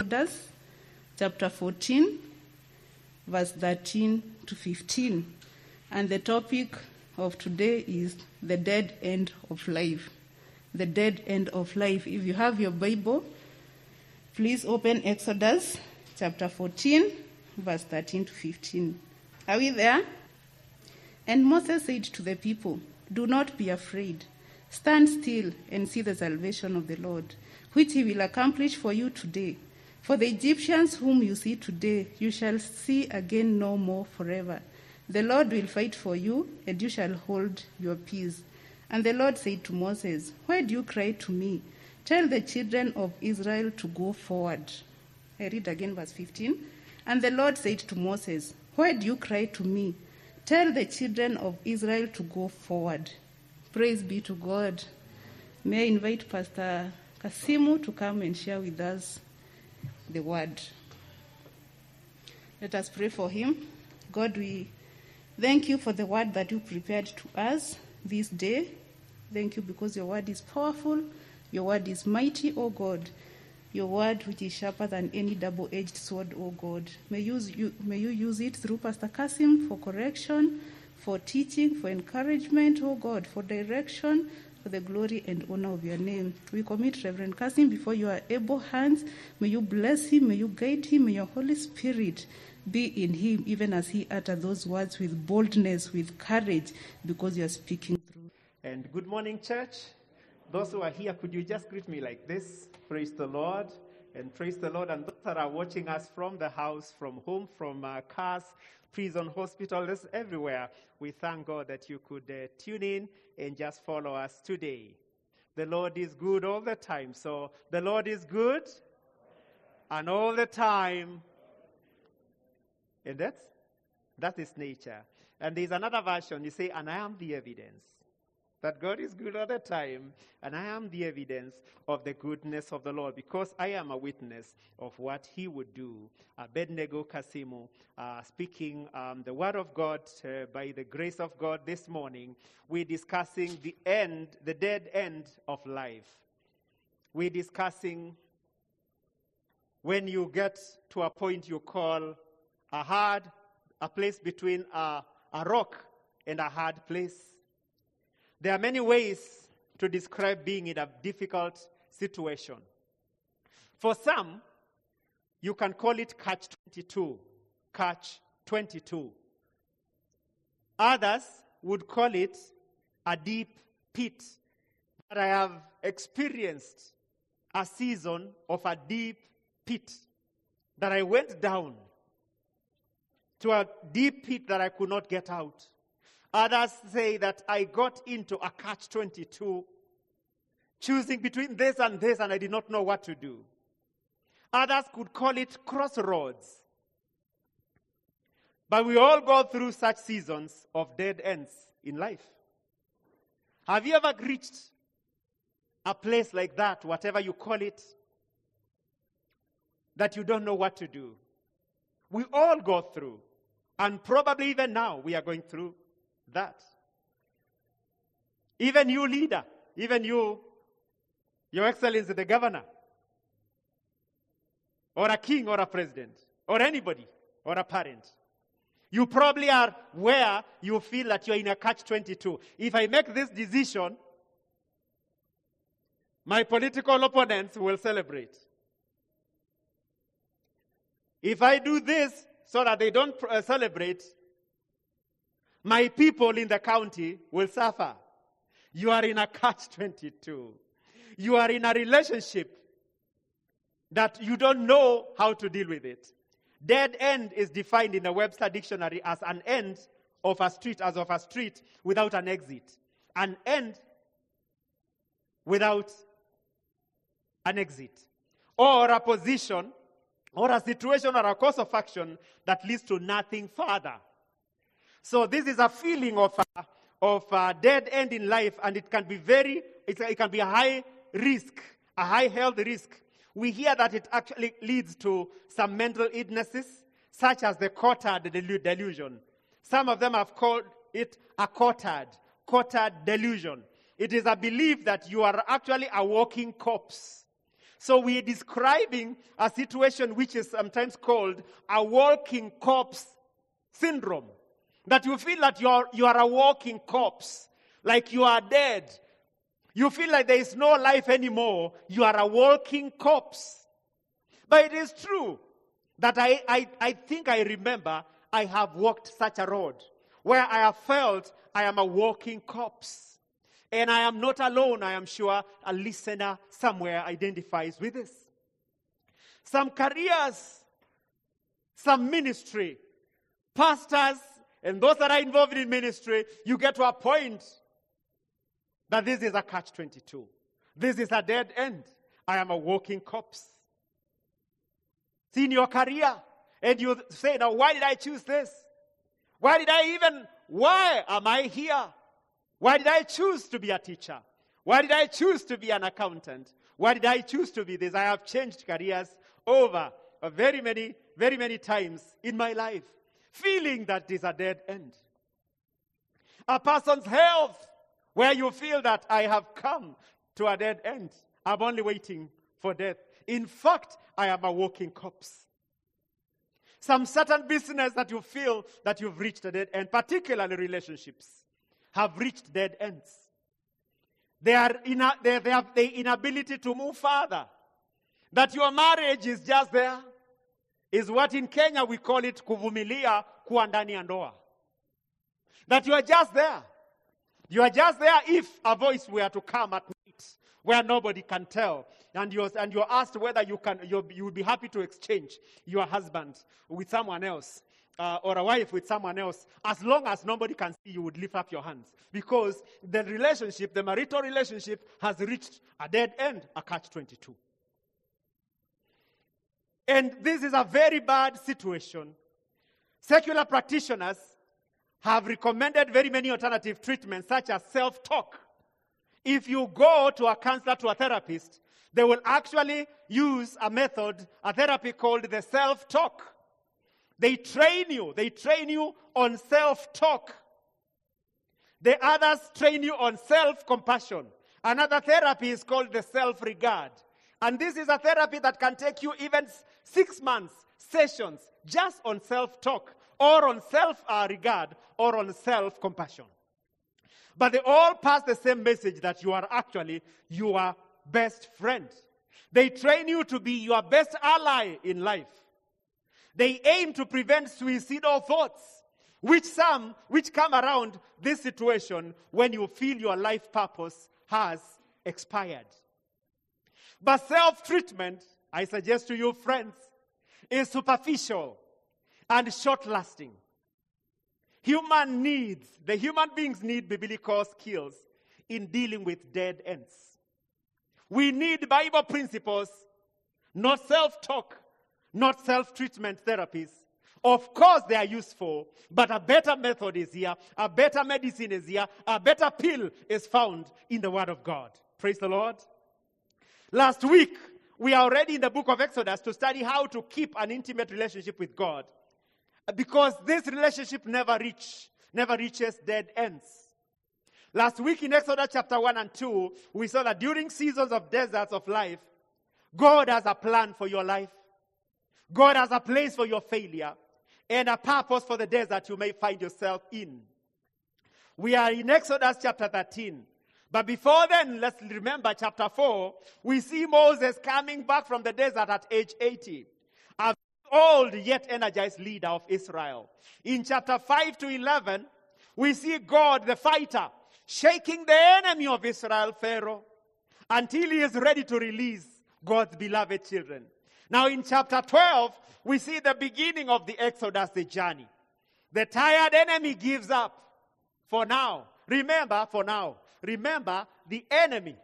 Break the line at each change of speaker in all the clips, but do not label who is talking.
Exodus chapter 14, verse 13 to 15. And the topic of today is the dead end of life. The dead end of life. If you have your Bible, please open Exodus chapter 14, verse 13 to 15. Are we there? And Moses said to the people, Do not be afraid. Stand still and see the salvation of the Lord, which he will accomplish for you today. For the Egyptians whom you see today, you shall see again no more forever. The Lord will fight for you, and you shall hold your peace. And the Lord said to Moses, Why do you cry to me? Tell the children of Israel to go forward. I read again verse 15. And the Lord said to Moses, Why do you cry to me? Tell the children of Israel to go forward. Praise be to God. May I invite Pastor Kasimu to come and share with us the word. Let us pray for him. God, we thank you for the word that you prepared to us this day. Thank you because your word is powerful, your word is mighty, O God. Your word, which is sharper than any double edged sword, O God. May, use you, may you use it through Pastor Kasim for correction, for teaching, for encouragement, O God, for direction, for the glory and honor of your name. We commit Reverend Kasim before your able hands. May you bless him, may you guide him, may your Holy Spirit be in him, even as he utter those words with boldness, with courage, because you are speaking through.
And good morning, church. Those who are here, could you just greet me like this? Praise the Lord. And praise the Lord. And those that are watching us from the house, from home, from uh, cars, prison, hospitals, everywhere, we thank God that you could uh, tune in and just follow us today. The Lord is good all the time. So the Lord is good and all the time. And that's, that is nature. And there's another version, you say, and I am the evidence that God is good all the time, and I am the evidence of the goodness of the Lord because I am a witness of what He would do. Abednego Kasimu, uh, speaking um, the Word of God uh, by the grace of God this morning. We're discussing the end, the dead end of life. We're discussing when you get to a point you call a hard, a place between a, a rock and a hard place. There are many ways to describe being in a difficult situation. For some, you can call it catch 22. Catch 22. Others would call it a deep pit. But I have experienced a season of a deep pit that I went down to a deep pit that I could not get out. Others say that I got into a catch 22, choosing between this and this, and I did not know what to do. Others could call it crossroads. But we all go through such seasons of dead ends in life. Have you ever reached a place like that, whatever you call it, that you don't know what to do? We all go through. And probably even now we are going through that. Even you, leader, even you, Your Excellency, the governor, or a king, or a president, or anybody, or a parent. You probably are where you feel that you're in a catch 22. If I make this decision, my political opponents will celebrate. If I do this so that they don't uh, celebrate, my people in the county will suffer. You are in a catch 22. You are in a relationship that you don't know how to deal with it. Dead end is defined in the Webster Dictionary as an end of a street, as of a street without an exit. An end without an exit. Or a position, or a situation, or a course of action that leads to nothing further. So this is a feeling of a, of a dead end in life, and it can be very, it can be a high risk, a high health risk. We hear that it actually leads to some mental illnesses, such as the Cotard delusion. Some of them have called it a Cotard, Cotard delusion. It is a belief that you are actually a walking corpse. So we're describing a situation which is sometimes called a walking corpse syndrome. That you feel that you're, you are a walking corpse, like you are dead. You feel like there is no life anymore. You are a walking corpse. But it is true that I, I, I think I remember I have walked such a road where I have felt I am a walking corpse. And I am not alone, I am sure a listener somewhere identifies with this. Some careers, some ministry, pastors, and those that are involved in ministry, you get to a point that this is a catch 22. This is a dead end. I am a walking corpse. See, in your career, and you say, now, why did I choose this? Why did I even, why am I here? Why did I choose to be a teacher? Why did I choose to be an accountant? Why did I choose to be this? I have changed careers over very many, very many times in my life, feeling that is a dead end. A person's health, where you feel that I have come to a dead end. I'm only waiting for death. In fact, I am a walking corpse. Some certain business that you feel that you've reached a dead end, particularly relationships, have reached dead ends. They, are in a, they, they have the inability to move further. That your marriage is just there, is what in Kenya we call it kuvumilia kuwa ndani ya ndoa. That you are just there. You are just there if a voice were to come at night where nobody can tell. And you're, and you're asked whether you, can, you would be happy to exchange your husband with someone else. Uh, or a wife with someone else, as long as nobody can see, you would lift up your hands. Because the relationship, the marital relationship, has reached a dead end, a catch 22. And this is a very bad situation. Secular practitioners have recommended very many alternative treatments, such as self talk. If you go to a counselor, to a therapist, they will actually use a method, a therapy called the self talk. They train you, they train you on self talk. The others train you on self compassion. Another therapy is called the self regard. And this is a therapy that can take you even six months, sessions, just on self talk, or on self regard, or on self compassion. But they all pass the same message that you are actually your best friend. They train you to be your best ally in life. They aim to prevent suicidal thoughts, which some which come around this situation when you feel your life purpose has expired. But self-treatment, I suggest to you friends, is superficial and short-lasting. Human needs, the human beings need biblical skills in dealing with dead ends. We need Bible principles, not self talk, not self treatment therapies. Of course, they are useful, but a better method is here, a better medicine is here, a better pill is found in the Word of God. Praise the Lord. Last week, we are already in the book of Exodus to study how to keep an intimate relationship with God because this relationship never reach, never reaches dead ends. Last week in Exodus chapter 1 and 2, we saw that during seasons of deserts of life, God has a plan for your life. God has a place for your failure and a purpose for the desert you may find yourself in. We are in Exodus chapter 13. But before then, let's remember chapter 4. We see Moses coming back from the desert at age 80 old yet energized leader of Israel. In chapter 5 to 11, we see God, the fighter, shaking the enemy of Israel, Pharaoh, until he is ready to release God's beloved children. Now, in chapter 12, we see the beginning of the Exodus, the journey. The tired enemy gives up for now. Remember, for now. Remember, the enemy.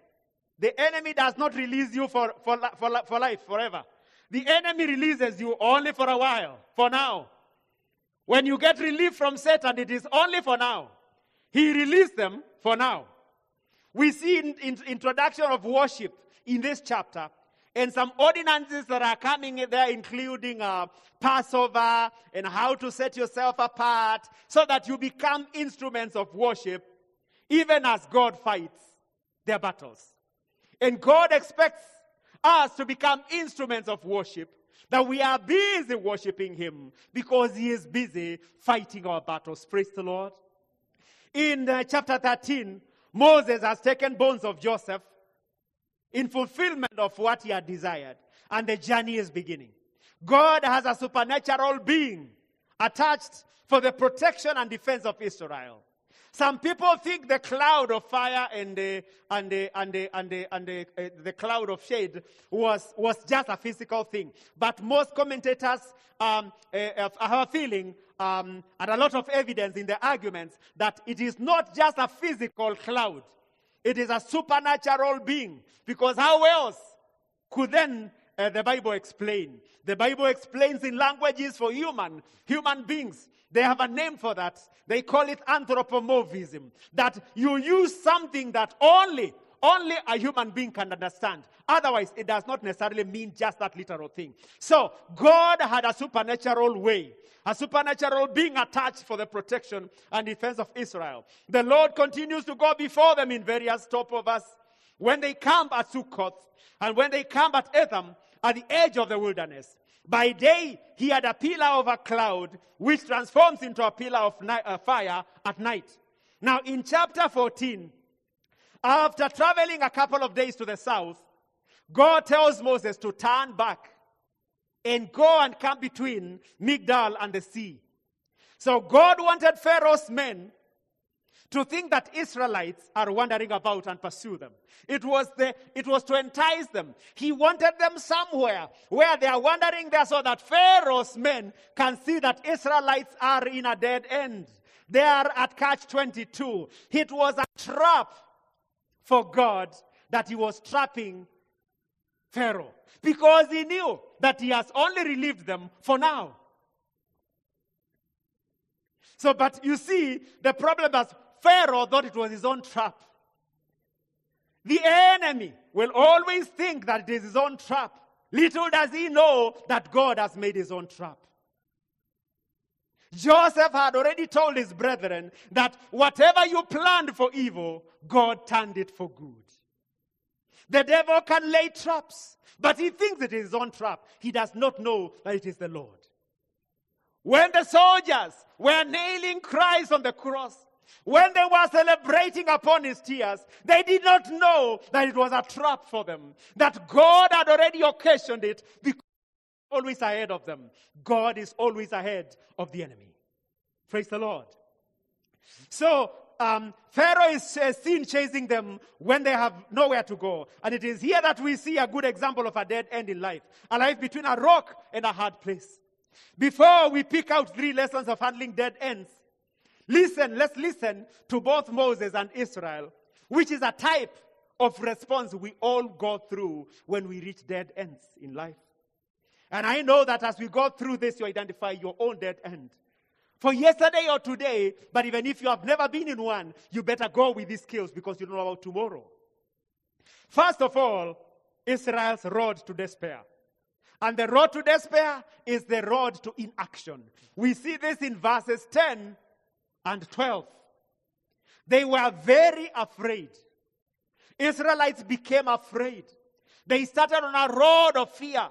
The enemy does not release you for, for, for, for life, forever. The enemy releases you only for a while, for now. When you get relief from Satan, it is only for now. He released them for now. We see in, in introduction of worship in this chapter and some ordinances that are coming in there, including uh, Passover and how to set yourself apart so that you become instruments of worship, even as God fights their battles. And God expects us to become instruments of worship, that we are busy worshiping Him because He is busy fighting our battles. Praise the Lord. In uh, chapter 13, Moses has taken bones of Joseph in fulfillment of what he had desired, and the journey is beginning. God has a supernatural being attached for the protection and defense of Israel. Some people think the cloud of fire and the, and the, and the, and the, and the, uh, the cloud of shade was, was just a physical thing. But most commentators um, uh, have a feeling um, and a lot of evidence in the arguments that it is not just a physical cloud. It is a supernatural being. Because how else could then uh, the Bible explain? The Bible explains in languages for human, human beings. They have a name for that. They call it anthropomorphism. That you use something that only, only a human being can understand. Otherwise, it does not necessarily mean just that literal thing. So, God had a supernatural way, a supernatural being attached for the protection and defense of Israel. The Lord continues to go before them in various stopovers. When they camp at Sukkoth and when they camp at Etham, at the edge of the wilderness. By day, he had a pillar of a cloud, which transforms into a pillar of ni- uh, fire at night. Now, in chapter 14, after traveling a couple of days to the south, God tells Moses to turn back and go and come between Migdal and the sea. So God wanted Pharaoh's men to think that Israelites are wandering about and pursue them. It was, the, it was to entice them. He wanted them somewhere where they are wandering there so that Pharaoh's men can see that Israelites are in a dead end. They are at catch 22. It was a trap for God that he was trapping Pharaoh because he knew that he has only relieved them for now. So, but you see, the problem is Pharaoh thought it was his own trap. The enemy will always think that it is his own trap. Little does he know that God has made his own trap. Joseph had already told his brethren that whatever you planned for evil, God turned it for good. The devil can lay traps, but he thinks it is his own trap. He does not know that it is the Lord. When the soldiers were nailing Christ on the cross, when they were celebrating upon his tears, they did not know that it was a trap for them, that God had already occasioned it because always ahead of them. God is always ahead of the enemy. Praise the Lord. So, um, Pharaoh is uh, seen chasing them when they have nowhere to go. And it is here that we see a good example of a dead end in life a life between a rock and a hard place. Before we pick out three lessons of handling dead ends, Listen, let's listen to both Moses and Israel, which is a type of response we all go through when we reach dead ends in life. And I know that as we go through this, you identify your own dead end. For yesterday or today, but even if you have never been in one, you better go with these skills because you don't know about tomorrow. First of all, Israel's road to despair. And the road to despair is the road to inaction. We see this in verses 10 and 12. They were very afraid. Israelites became afraid. They started on a road of fear.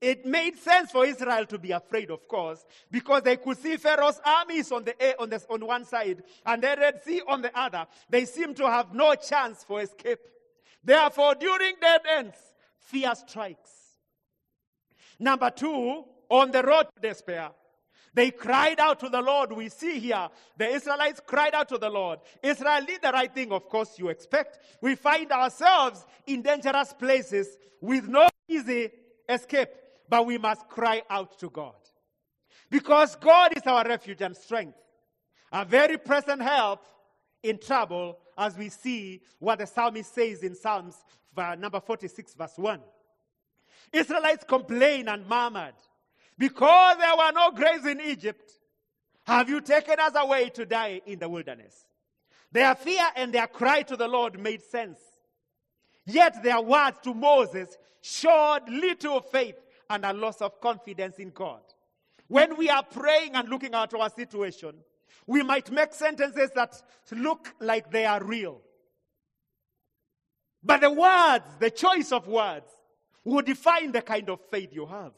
It made sense for Israel to be afraid, of course, because they could see Pharaoh's armies on, the, on, the, on one side and the Red Sea on the other. They seemed to have no chance for escape. Therefore, during dead ends, fear strikes. Number two, on the road to despair, they cried out to the Lord. We see here the Israelites cried out to the Lord. Israel did the right thing, of course, you expect. We find ourselves in dangerous places with no easy escape, but we must cry out to God. Because God is our refuge and strength, a very present help in trouble, as we see what the psalmist says in Psalms uh, number 46, verse 1. Israelites complained and murmured. Because there were no graves in Egypt, have you taken us away to die in the wilderness? Their fear and their cry to the Lord made sense. Yet their words to Moses showed little faith and a loss of confidence in God. When we are praying and looking at our situation, we might make sentences that look like they are real. But the words, the choice of words, will define the kind of faith you have.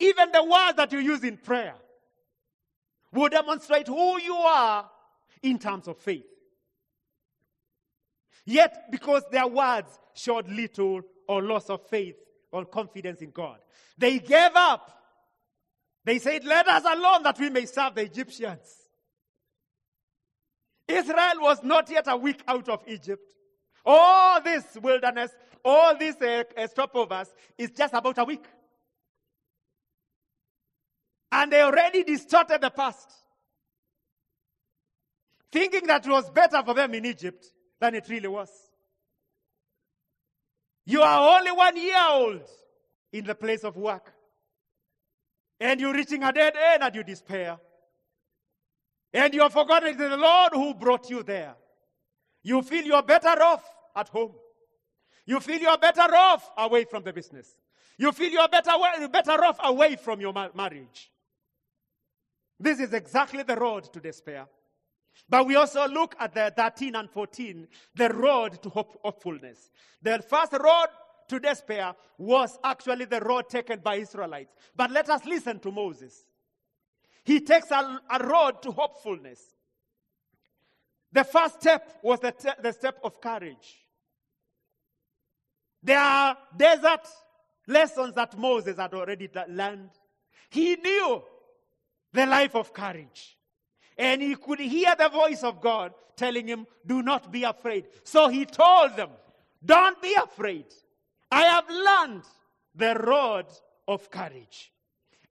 Even the words that you use in prayer will demonstrate who you are in terms of faith. Yet, because their words showed little or loss of faith or confidence in God, they gave up. They said, Let us alone that we may serve the Egyptians. Israel was not yet a week out of Egypt. All this wilderness, all this uh, stopovers is just about a week. And they already distorted the past, thinking that it was better for them in Egypt than it really was. You are only one year old in the place of work, and you're reaching a dead end and you despair. And you have forgotten the Lord who brought you there. You feel you're better off at home. You feel you're better off away from the business. You feel you're better, better off away from your marriage. This is exactly the road to despair. But we also look at the 13 and 14, the road to hope, hopefulness. The first road to despair was actually the road taken by Israelites. But let us listen to Moses. He takes a, a road to hopefulness. The first step was the, te- the step of courage. There are desert lessons that Moses had already learned. He knew the life of courage. And he could hear the voice of God telling him, Do not be afraid. So he told them, Don't be afraid. I have learned the road of courage.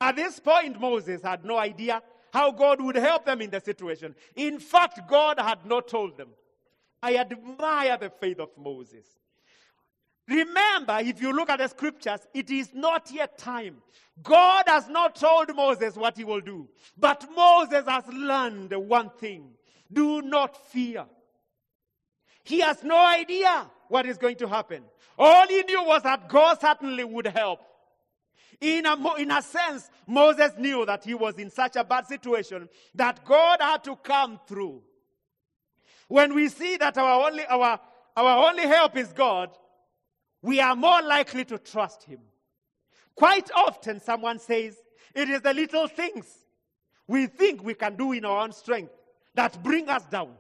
At this point, Moses had no idea how God would help them in the situation. In fact, God had not told them. I admire the faith of Moses. Remember, if you look at the scriptures, it is not yet time. God has not told Moses what he will do. But Moses has learned one thing do not fear. He has no idea what is going to happen. All he knew was that God certainly would help. In a, in a sense, Moses knew that he was in such a bad situation that God had to come through. When we see that our only, our, our only help is God, we are more likely to trust Him. Quite often, someone says, it is the little things we think we can do in our own strength that bring us down,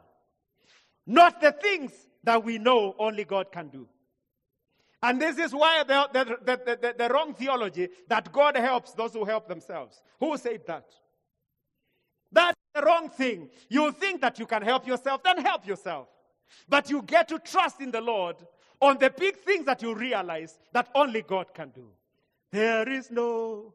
not the things that we know only God can do. And this is why the, the, the, the, wrong theology that God helps those who help themselves. Who said that? That's the wrong thing. You think that you can help yourself, then help yourself. But you get to trust in the Lord on the big things that you realize that only God can do. There is no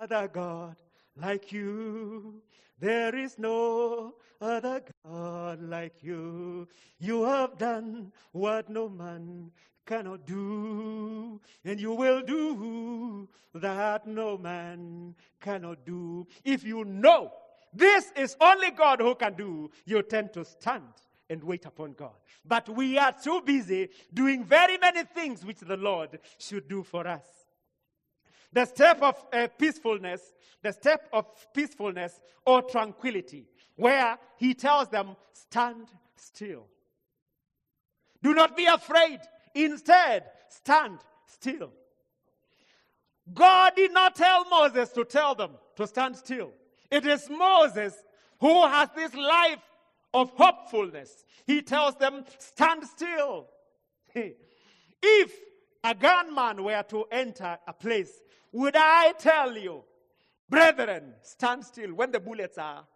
other God like you. There is no other God like you. You have done what no man cannot do, and you will do that no man cannot do. If you know this is only God who can do, you tend to stand and wait upon God. But we are too busy doing very many things which the Lord should do for us. The step of uh, peacefulness, the step of peacefulness or tranquility, where he tells them, stand still. Do not be afraid. Instead, stand still. God did not tell Moses to tell them to stand still. It is Moses who has this life of hopefulness. He tells them, Stand still. if a gunman were to enter a place, would I tell you, brethren, stand still when the bullets are?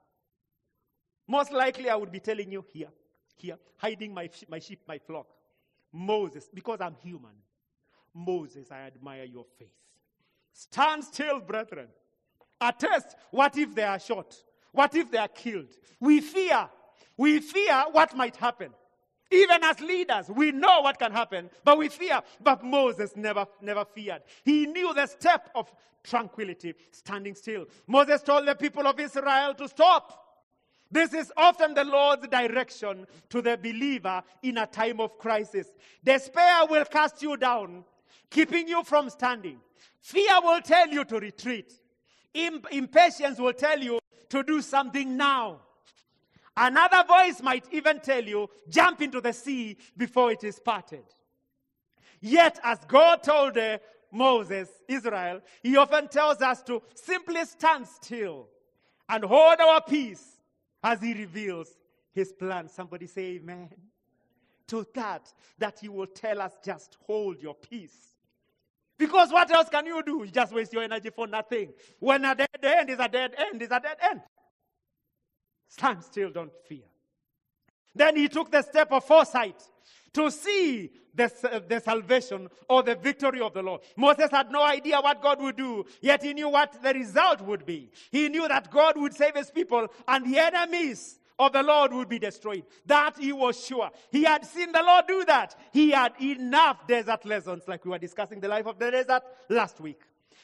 Most likely, I would be telling you here, here, hiding my, my sheep, my flock. Moses, because I'm human. Moses, I admire your faith. Stand still, brethren. Attest, what if they are shot? What if they are killed? We fear we fear what might happen. Even as leaders, we know what can happen, but we fear. But Moses never, never feared. He knew the step of tranquility, standing still. Moses told the people of Israel to stop. This is often the Lord's direction to the believer in a time of crisis. Despair will cast you down, keeping you from standing. Fear will tell you to retreat. Impatience will tell you to do something now. Another voice might even tell you, jump into the sea before it is parted. Yet, as God told uh, Moses, Israel, he often tells us to simply stand still and hold our peace as he reveals his plan. Somebody say amen. To that, that he will tell us just hold your peace. Because what else can you do? You just waste your energy for nothing. When a dead end is a dead end, is a dead end. Stand still, don't fear. Then he took the step of foresight to see the, uh, the salvation or the victory of the Lord. Moses had no idea what God would do, yet he knew what the result would be. He knew that God would save his people and the enemies of the Lord would be destroyed. That he was sure. He had seen the Lord do that. He had enough desert lessons, like we were discussing the life of the desert last week.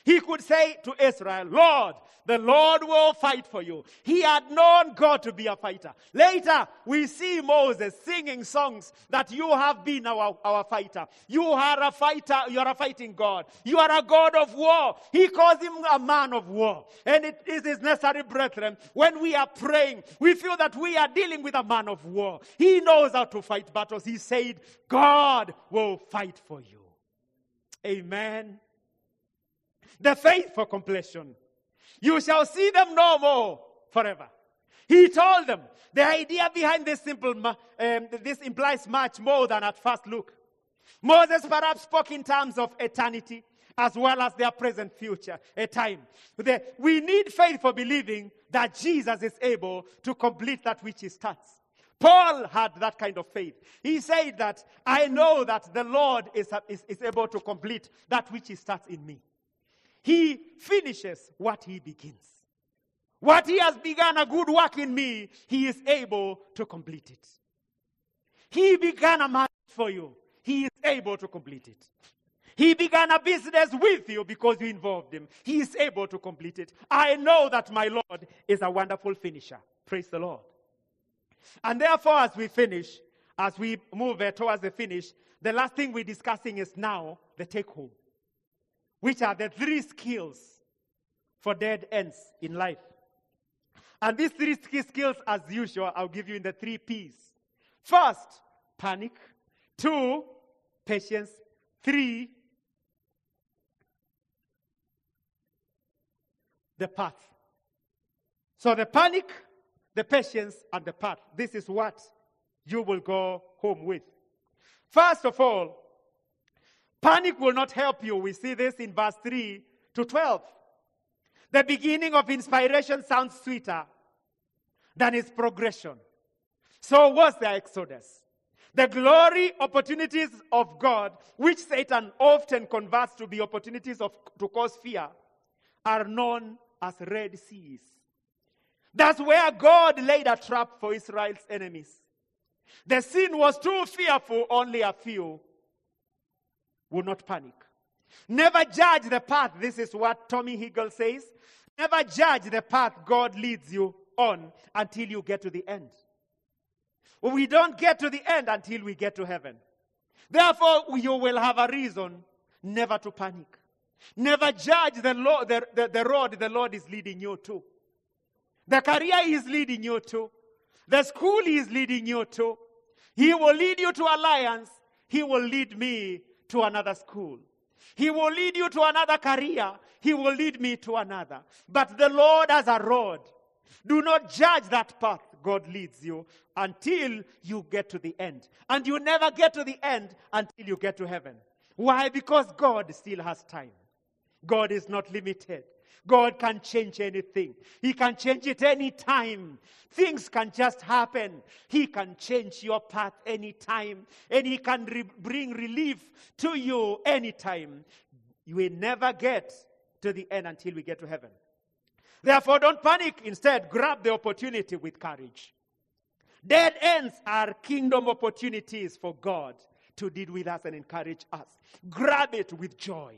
He could say to Israel, Lord, the Lord will fight for you. He had known God to be a fighter. Later, we see Moses singing songs that you have been our, our fighter. You are a fighter. You are a fighting God. You are a God of war. He calls him a man of war. And it is necessary, brethren, when we are praying, we feel that we are dealing with a man of war. He knows how to fight battles. He said, God will fight for you. Amen the faith for completion. You shall see them no more forever. He told them the idea behind this simple, um, this implies much more than at first look. Moses perhaps spoke in terms of eternity as well as their present future, a time. we need faith for believing that Jesus is able to complete that which he starts. Paul had that kind of faith. He said that I know that the Lord is, is, is able to complete that which he starts in me. He finishes what he begins. What he has begun a good work in me, he is able to complete it. He began a marriage for you, he is able to complete it. He began a business with you because you involved him. He is able to complete it. I know that my Lord is a wonderful finisher. Praise the Lord. And therefore, as we finish, as we move eh, towards the finish, the last thing we're discussing is now the take home which are the three skills for dead ends in life. And these three skills, as usual, I'll give you in the three P's. First, panic. Two, patience. Three, the path. So the panic, the patience, and the path. This is what you will go home with. First of all, Panic will not help you. We see this in verse 3 to 12. The beginning of inspiration sounds sweeter than its progression. So was the Exodus. The glory opportunities of God, which Satan often converts to be opportunities of, to cause fear, are known as Red Seas. That's where God laid a trap for Israel's enemies. The sin was too fearful, only a few will not panic. Never judge the path. This is what Tommy Hegel says. Never judge the path God leads you on until you get to the end. We don't get to the end until we get to heaven. Therefore, you will have a reason never to panic. Never judge the, Lord, the, the, the road the Lord is leading you to. The career He is leading you to. The school He is leading you to. He will lead you to alliance. He will lead me to another school. He will lead you to another career. He will lead me to another. But the Lord has a road. Do not judge that path God leads you until you get to the end. And you never get to the end until you get to heaven. Why? Because God still has time. God is not limited. God can change anything. He can change it anytime. Things can just happen. He can change your path anytime. And He can re- bring relief to you anytime. You will never get to the end until we get to heaven. Therefore, don't panic. Instead, grab the opportunity with courage. Dead ends are kingdom opportunities for God to deal with us and encourage us. Grab it with joy.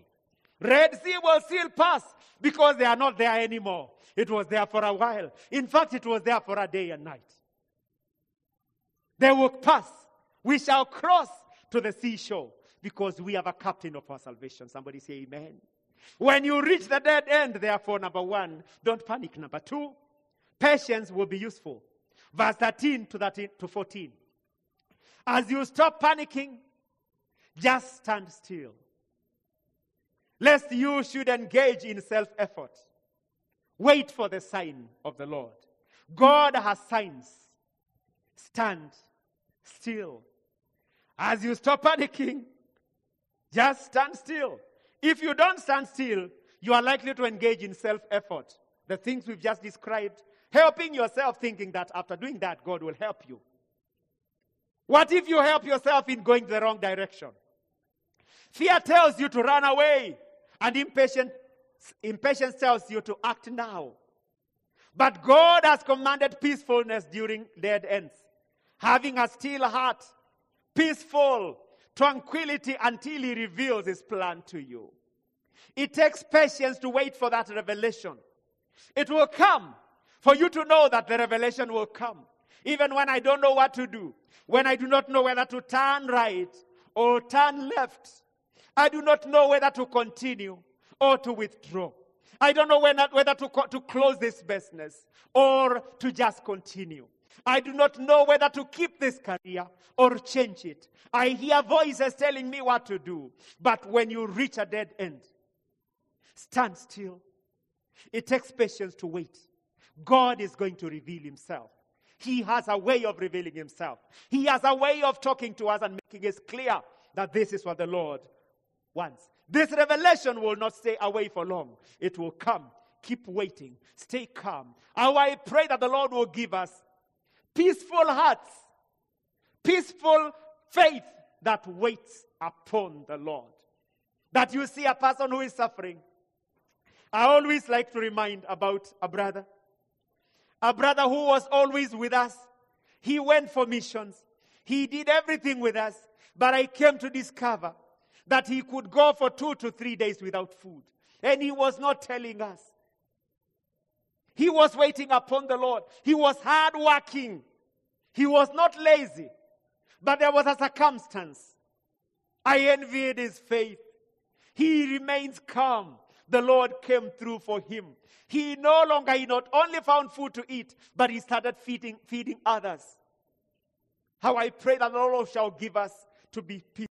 Red Sea will still pass because they are not there anymore. It was there for a while. In fact, it was there for a day and night. They will pass. We shall cross to the seashore because we have a captain of our salvation. Somebody say amen. When you reach the dead end, therefore, number one, don't panic. Number two, patience will be useful. Verse 13 to, 13 to 14. As you stop panicking, Just stand still. Lest you should engage in self effort. Wait for the sign of the Lord. God has signs. Stand still. As you stop panicking, just stand still. If you don't stand still, you are likely to engage in self effort. The things we've just described, helping yourself thinking that after doing that, God will help you. What if you help yourself in going the wrong direction? Fear tells you to run away, and impatience, impatience tells you to act now. But God has commanded peacefulness during dead ends, having a still heart, peaceful, tranquility until He reveals His plan to you. It takes patience to wait for that revelation. It will come for you to know that the revelation will come. Even when I don't know what to do, when I do not know whether to turn right or turn left, I do not know whether to continue or to withdraw. I don't know whether, whether to, to close this business or to just continue. I do not know whether to keep this career or change it. I hear voices telling me what to do. But when you reach a dead end, stand still. It takes patience to wait. God is going to reveal himself. He has a way of revealing himself. He has a way of talking to us and making it clear that this is what the Lord wants. This revelation will not stay away for long. It will come. Keep waiting. Stay calm. And I pray that the Lord will give us peaceful hearts, peaceful faith that waits upon the Lord. That you see a person who is suffering. I always like to remind about a brother. A brother who was always with us. He went for missions. He did everything with us. But I came to discover that he could go for two to three days without food. And he was not telling us. He was waiting upon the Lord. He was hard working. He was not lazy. But there was a circumstance. I envied his faith. He remains calm. The Lord came through for him. He no longer, he not only found food to eat, but he started feeding, feeding others. How I pray that the Lord shall give us to be peace.